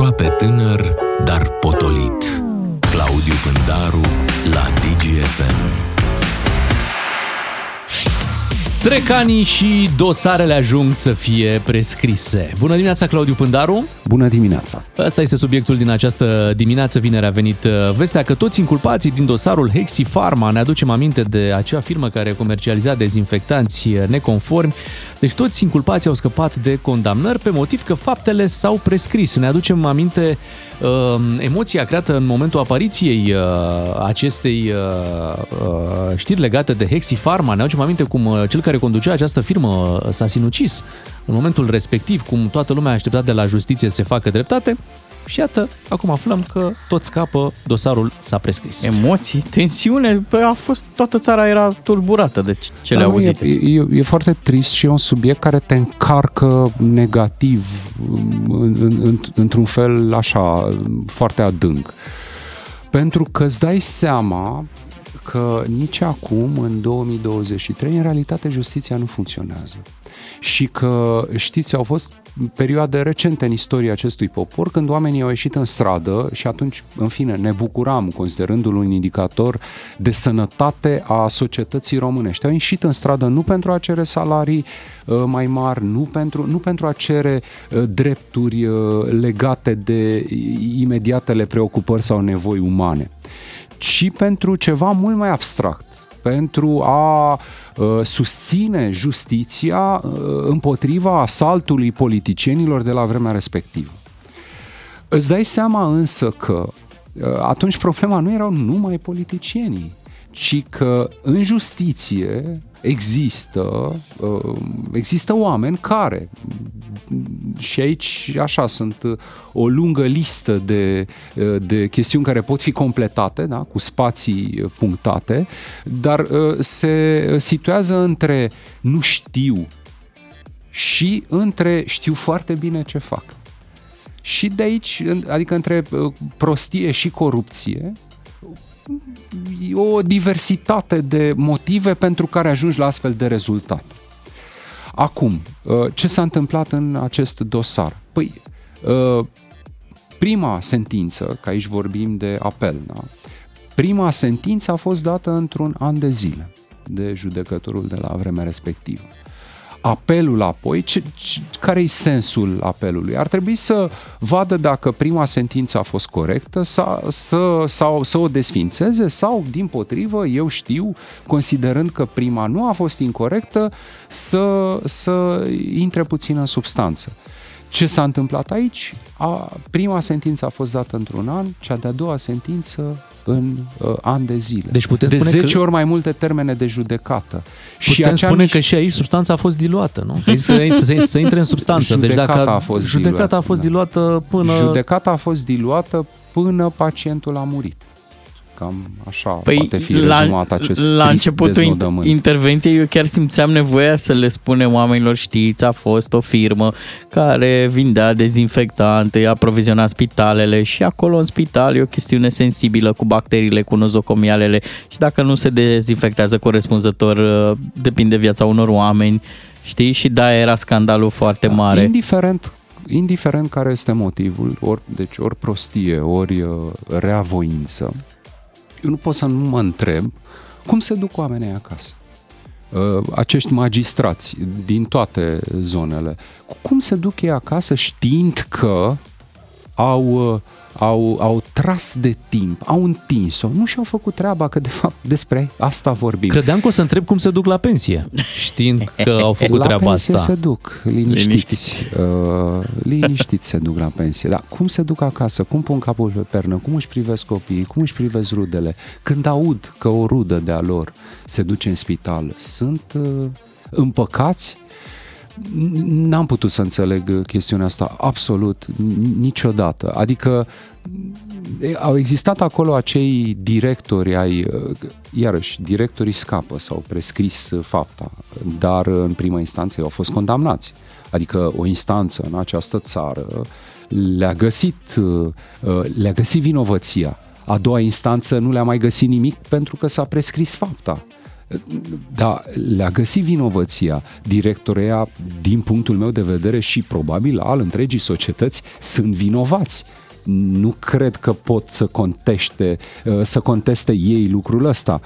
Aproape tânăr, dar potolit. Claudiu Pândaru la DGFM. Trec anii și dosarele ajung să fie prescrise. Bună dimineața, Claudiu Pândaru! Bună dimineața! Asta este subiectul din această dimineață. Vineri a venit uh, vestea că toți inculpații din dosarul Hexi Pharma, ne aducem aminte de acea firmă care comercializa dezinfectanți neconformi, deci toți inculpații au scăpat de condamnări pe motiv că faptele s-au prescris. Ne aducem aminte uh, emoția creată în momentul apariției uh, acestei uh, uh, știri legate de Hexi Pharma. Ne aducem aminte cum uh, cel care conducea această firmă uh, s-a sinucis în momentul respectiv, cum toată lumea a așteptat de la justiție să se facă dreptate. Și iată, acum aflăm că tot scapă, dosarul s-a prescris. Emoții, tensiune, Păi a fost, toată țara era tulburată de ce le Da, auzite. E, e, e foarte trist și e un subiect care te încarcă negativ, în, în, în, într-un fel așa, foarte adânc. Pentru că îți dai seama că nici acum, în 2023, în realitate justiția nu funcționează. Și că, știți, au fost perioade recente în istoria acestui popor când oamenii au ieșit în stradă și atunci, în fine, ne bucuram, considerându-l un indicator de sănătate a societății românești. Au ieșit în stradă nu pentru a cere salarii uh, mai mari, nu pentru, nu pentru a cere uh, drepturi uh, legate de imediatele preocupări sau nevoi umane, ci pentru ceva mult mai abstract pentru a uh, susține justiția uh, împotriva asaltului politicienilor de la vremea respectivă. Îți dai seama însă că uh, atunci problema nu erau numai politicienii, ci că în justiție există, uh, există oameni care, și aici așa sunt uh, o lungă listă de, uh, de chestiuni care pot fi completate, da, cu spații uh, punctate, dar uh, se situează între nu știu și între știu foarte bine ce fac. Și de aici, în- adică între uh, prostie și corupție, e o diversitate de motive pentru care ajungi la astfel de rezultat. Acum, uh, ce s-a întâmplat în acest dosar? Păi, uh, prima sentință, că aici vorbim de apel, da? prima sentință a fost dată într-un an de zile de judecătorul de la vremea respectivă. Apelul apoi, ce, ce, care e sensul apelului? Ar trebui să vadă dacă prima sentință a fost corectă sau să, sau, să o desfințeze sau, din potrivă, eu știu, considerând că prima nu a fost incorrectă, să, să intre puțin în substanță. Ce s-a întâmplat aici? A, prima sentință a fost dată într-un an, cea de-a doua sentință în uh, an de zile. Deci putem de spune 10 că- ori mai multe termene de judecată. Putem acea spune nici- că și aici substanța a fost diluată, nu? Că să, să, să, să intre în substanță. deci Judecata dacă a fost judecata diluată, a fost da. diluată până... Judecata a fost diluată până pacientul a murit. Cam așa Păi, poate fi la, rezumat acest la trist începutul deznodământ. in- intervenției eu chiar simțeam nevoia să le spunem oamenilor, știți, a fost o firmă care vindea dezinfectante, aproviziona spitalele și acolo în spital e o chestiune sensibilă cu bacteriile, cu nozocomialele și dacă nu se dezinfectează corespunzător, uh, depinde viața unor oameni, știi? Și da, era scandalul foarte mare. Indiferent, indiferent care este motivul, ori, deci ori prostie, ori uh, reavoință, eu nu pot să nu mă întreb cum se duc oamenii acasă. Uh, acești magistrați din toate zonele, cum se duc ei acasă știind că au, uh, au, au tras de timp, au întins-o, nu și-au făcut treaba, că de fapt despre asta vorbim. Credeam că o să întreb cum se duc la pensie, știind că au făcut la treaba pensie asta. se duc, liniștiți. Liniștiți. Uh, liniștiți se duc la pensie. Dar cum se duc acasă? Cum pun capul pe pernă? Cum își privesc copiii? Cum își privesc rudele? Când aud că o rudă de-a lor se duce în spital, sunt uh, împăcați? N-am putut să înțeleg chestiunea asta absolut n- niciodată. Adică e, au existat acolo acei directori ai, uh, iarăși, directorii scapă sau prescris uh, fapta, dar uh, în prima instanță ei au fost condamnați. Adică o instanță în această țară le-a găsit, uh, uh, le-a găsit vinovăția. A doua instanță nu le-a mai găsit nimic pentru că s-a prescris fapta. Da, le-a găsit vinovăția. Directorea, din punctul meu de vedere și probabil al întregii societăți, sunt vinovați nu cred că pot să conteste, uh, să conteste ei lucrul ăsta.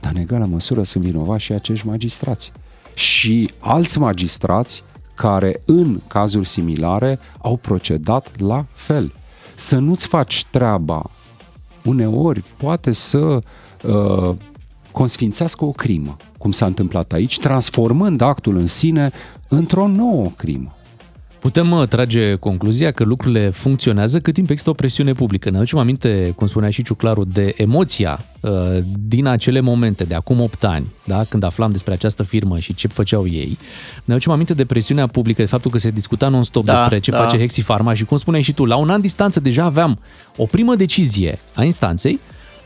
Dar în egală măsură sunt vinovați și acești magistrați. Și alți magistrați care în cazuri similare au procedat la fel. Să nu-ți faci treaba uneori poate să uh, consfințească o crimă, cum s-a întâmplat aici, transformând actul în sine într-o nouă crimă. Putem uh, trage concluzia că lucrurile funcționează cât timp există o presiune publică. Ne aducem aminte, cum spunea și Ciuclaru, de emoția uh, din acele momente, de acum 8 ani, da? când aflam despre această firmă și ce făceau ei. Ne aducem aminte de presiunea publică, de faptul că se discuta non-stop da, despre ce da. face Hexifarma și cum spuneai și tu, la un an distanță deja aveam o primă decizie a instanței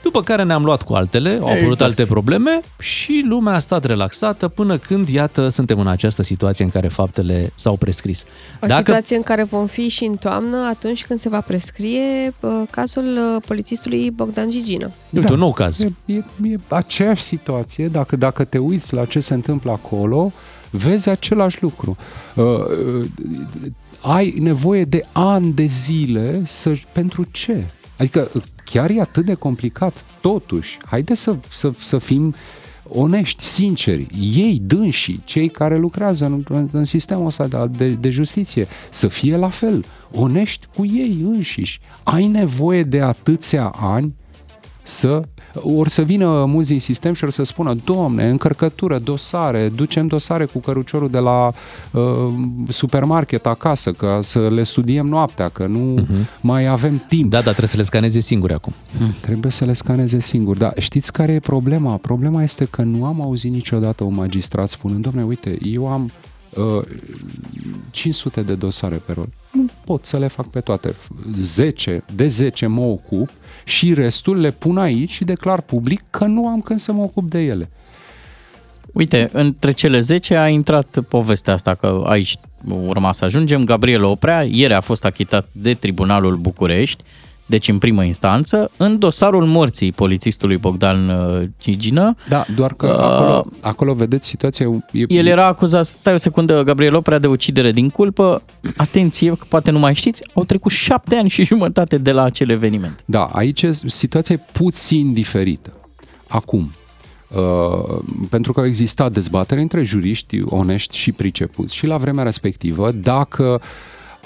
după care ne-am luat cu altele, au apărut exact. alte probleme și lumea a stat relaxată până când, iată, suntem în această situație în care faptele s-au prescris. O Dacă... situație în care vom fi și în toamnă atunci când se va prescrie uh, cazul uh, polițistului Bogdan Gigină. Uite, da. un nou caz. E, e, e aceeași situație, dacă, dacă te uiți la ce se întâmplă acolo, vezi același lucru. Uh, uh, ai nevoie de ani de zile să, pentru ce? Adică chiar e atât de complicat, totuși, haide să, să, să fim onești, sinceri, ei, dânsii, cei care lucrează în, în, în sistemul ăsta de, de, de justiție, să fie la fel, onești cu ei înșiși. Ai nevoie de atâția ani să ori să vină mulți din sistem și or să spună, domne, încărcătură, dosare, ducem dosare cu căruciorul de la uh, supermarket acasă, ca să le studiem noaptea, că nu uh-huh. mai avem timp. Da, dar trebuie să le scaneze singuri acum. Hmm, trebuie să le scaneze singuri, dar știți care e problema? Problema este că nu am auzit niciodată un magistrat spunând, domne, uite, eu am 500 uh, de dosare pe rol. Nu pot să le fac pe toate. 10, de 10 mă ocup și restul le pun aici și declar public că nu am când să mă ocup de ele. Uite, între cele 10 a intrat povestea asta că aici urma să ajungem. Gabriel Oprea ieri a fost achitat de Tribunalul București deci în primă instanță, în dosarul morții polițistului Bogdan uh, Gigină. Da, doar că uh, acolo, acolo vedeți situația... E, el era acuzat, stai o secundă, Gabriel Oprea, de ucidere din culpă. Atenție, că poate nu mai știți, au trecut șapte ani și jumătate de la acel eveniment. Da, aici situația e puțin diferită. Acum, Uh, pentru că au existat dezbatere între juriști onești și pricepuți și la vremea respectivă dacă uh,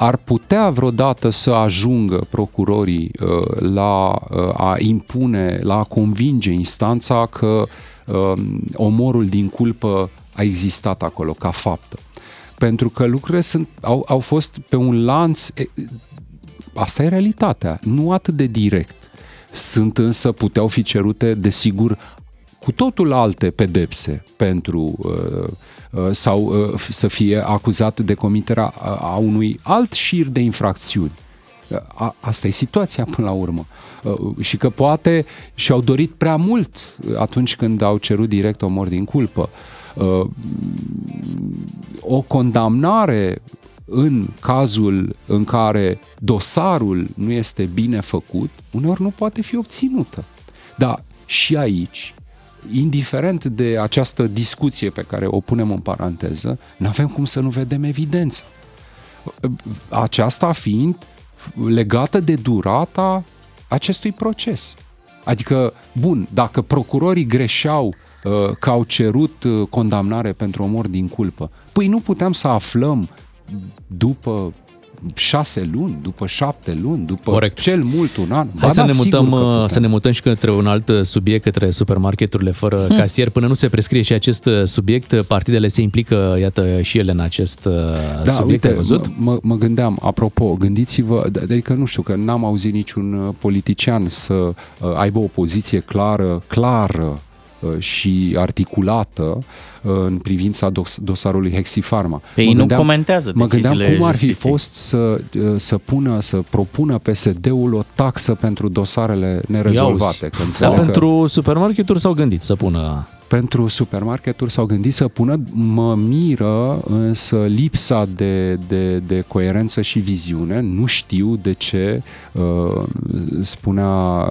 ar putea vreodată să ajungă procurorii uh, la uh, a impune, la a convinge instanța că um, omorul din culpă a existat acolo ca faptă. Pentru că lucrurile sunt, au, au fost pe un lanț, asta e realitatea, nu atât de direct. Sunt însă, puteau fi cerute, desigur, cu totul alte pedepse pentru uh, Uh, sau uh, să fie acuzat de comiterea a unui alt șir de infracțiuni. Uh, asta e situația până la urmă. Și că poate și-au dorit prea mult atunci când au cerut direct omor din culpă. O condamnare în cazul în care dosarul nu este bine făcut, uneori nu poate fi obținută. Dar și aici indiferent de această discuție pe care o punem în paranteză, nu avem cum să nu vedem evidența. Aceasta fiind legată de durata acestui proces. Adică, bun, dacă procurorii greșeau uh, că au cerut uh, condamnare pentru omor din culpă, păi nu puteam să aflăm după șase luni, după șapte luni, după Corect. cel mult un an. Hai să, da, ne mutăm, uh, să ne mutăm și către un alt uh, subiect, către supermarketurile fără hmm. casier. Până nu se prescrie și acest uh, subiect, partidele se implică, iată, și ele în acest da, subiect, uite, ai văzut? Mă, mă gândeam, apropo, gândiți-vă, adică nu știu, că n-am auzit niciun politician să aibă o poziție clară, clară Uh, și articulată uh, în privința dosarului Hexifarma. Ei mă gândeam, nu comentează Mă gândeam cum ar fi fost să, uh, să, pună, să propună PSD-ul o taxă pentru dosarele nerezolvate. Că Dar că pentru supermarketuri s-au gândit să pună pentru supermarketuri s-au gândit să pună, mă miră însă lipsa de, de, de coerență și viziune, nu știu de ce uh, spunea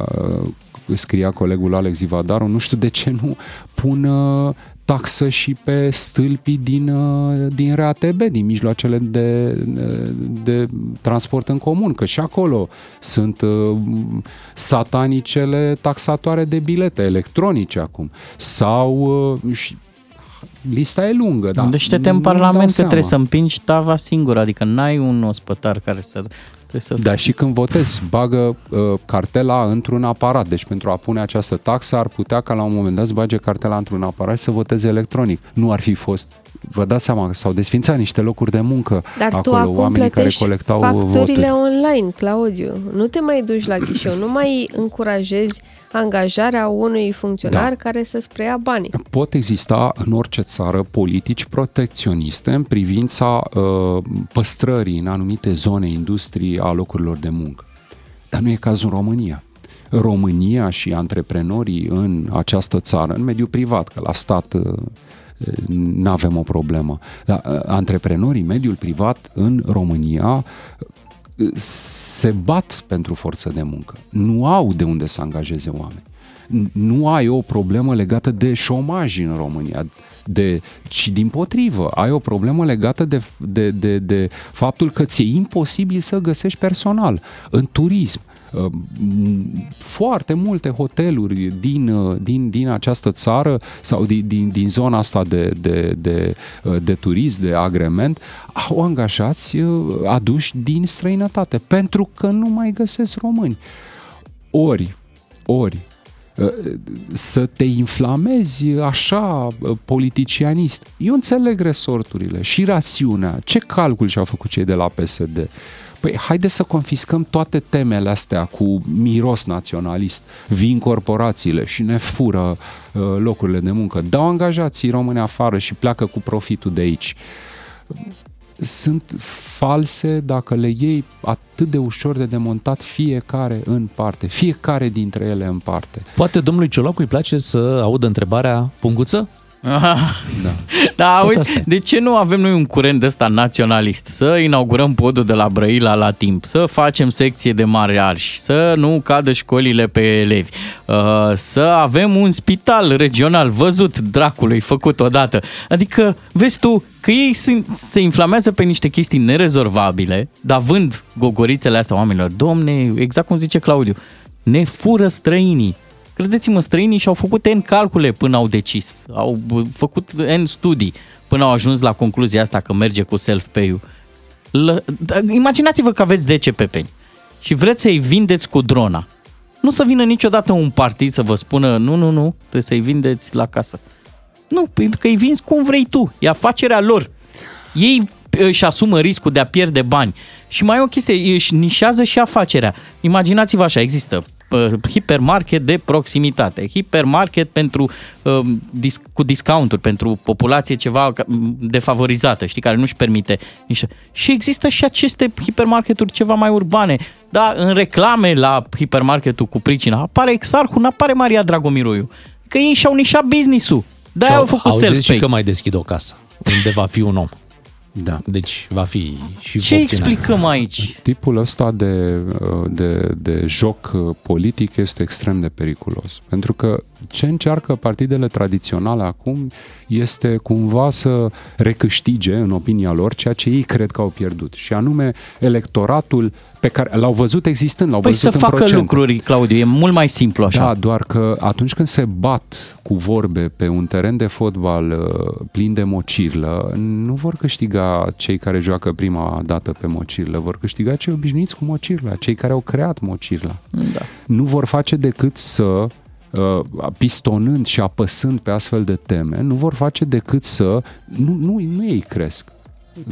scria colegul Alex Ivadaru, nu știu de ce nu pun uh, taxă și pe stâlpii din, uh, din RATB, din mijloacele de, de transport în comun, că și acolo sunt uh, satanicele taxatoare de bilete electronice acum. Sau uh, și lista e lungă, da. Deci te în Parlament că trebuie să împingi tava singură, adică n-ai un ospătar care să să da, și când votezi, bagă uh, cartela într-un aparat. Deci pentru a pune această taxă ar putea ca la un moment dat să bage cartela într-un aparat și să voteze electronic. Nu ar fi fost vă dați seama că s-au desfințat niște locuri de muncă Dar acolo, tu acum oamenii care colectau facturile voturi. online, Claudiu. Nu te mai duci la ghișeu, nu mai încurajezi angajarea unui funcționar da. care să-ți preia banii. Pot exista în orice țară politici protecționiste în privința uh, păstrării în anumite zone, industrii, a locurilor de muncă. Dar nu e cazul în România. România și antreprenorii în această țară, în mediul privat, că la stat uh, nu avem o problemă. Dar uh, antreprenorii, mediul privat în România uh, se bat pentru forță de muncă. Nu au de unde să angajeze oameni. Nu ai o problemă legată de șomaj în România, de, ci din potrivă, ai o problemă legată de, de, de, de faptul că ți-e imposibil să găsești personal. În turism, Uh, foarte multe hoteluri din, uh, din, din această țară sau din, din, din zona asta de, de, de, uh, de turism, de agrement, au angajați aduși din străinătate pentru că nu mai găsesc români. Ori, ori, să te inflamezi așa politicianist. Eu înțeleg resorturile și rațiunea. Ce calcul și-au făcut cei de la PSD? Păi haide să confiscăm toate temele astea cu miros naționalist, vin corporațiile și ne fură uh, locurile de muncă, dau angajații români afară și pleacă cu profitul de aici. Sunt false dacă le iei atât de ușor de demontat fiecare în parte, fiecare dintre ele în parte. Poate domnului Ciolacu îi place să audă întrebarea punguță? Da. da, auzi, de ce nu avem noi un curent ăsta naționalist? Să inaugurăm podul de la Brăila la timp, să facem secție de mari arși, să nu cadă școlile pe elevi, uh, să avem un spital regional văzut dracului, făcut odată. Adică, vezi tu, că ei se, se inflamează pe niște chestii nerezolvabile, dar vând gogorițele astea oamenilor. Domne, exact cum zice Claudiu, ne fură străinii Credeți-mă, străinii și-au făcut N calcule până au decis. Au făcut N studii până au ajuns la concluzia asta că merge cu self-pay-ul. L- da, imaginați-vă că aveți 10 pepeni și vreți să-i vindeți cu drona. Nu să vină niciodată un partid să vă spună nu, nu, nu, trebuie să-i vindeți la casă. Nu, pentru că îi vinzi cum vrei tu. E afacerea lor. Ei își asumă riscul de a pierde bani. Și mai e o chestie, își nișează și afacerea. Imaginați-vă așa, există Uh, hipermarket de proximitate, hipermarket pentru, uh, cu discounturi pentru populație ceva defavorizată, știi, care nu-și permite niște... Și există și aceste hipermarketuri ceva mai urbane, dar în reclame la hipermarketul cu pricina apare Exarhul, nu apare Maria Dragomiroiu. Că ei și-au nișat business-ul. De-aia au făcut self-pay. și că mai deschid o casă unde va fi un om. Da. Deci va fi și Ce explicăm asta. aici? Tipul ăsta de, de, de joc politic este extrem de periculos. Pentru că ce încearcă partidele tradiționale acum este cumva să recâștige, în opinia lor, ceea ce ei cred că au pierdut. Și anume electoratul pe care l-au văzut existând, l-au păi văzut să în facă procent. lucruri, Claudiu, e mult mai simplu așa. Da, doar că atunci când se bat cu vorbe pe un teren de fotbal uh, plin de mocirlă, nu vor câștiga cei care joacă prima dată pe mocirlă, vor câștiga cei obișnuiți cu mocirla, cei care au creat mocirla. Da. Nu vor face decât să Uh, pistonând și apăsând pe astfel de teme, nu vor face decât să... Nu, nu, nu ei cresc.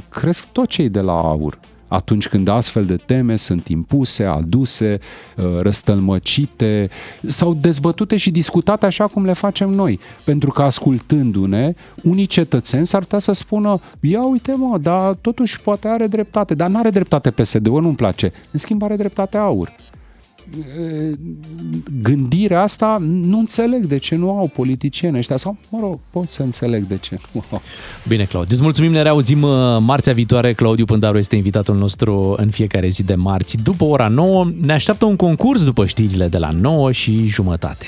Cresc tot cei de la aur atunci când astfel de teme sunt impuse, aduse, uh, răstălmăcite sau dezbătute și discutate așa cum le facem noi. Pentru că ascultându-ne, unii cetățeni s-ar putea să spună ia uite mă, dar totuși poate are dreptate, dar nu are dreptate PSD-ul, nu-mi place. În schimb are dreptate aur. Gândirea asta nu înțeleg de ce nu au politicieni ăștia sau, mă rog, pot să înțeleg de ce nu au. Bine, Claudiu, îți mulțumim, ne reauzim uh, marțea viitoare. Claudiu Pândaru este invitatul nostru în fiecare zi de marți. După ora 9 ne așteaptă un concurs după știrile de la 9 și jumătate.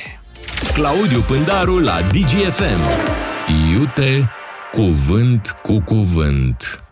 Claudiu Pândaru la DGFM. Iute cuvânt cu cuvânt.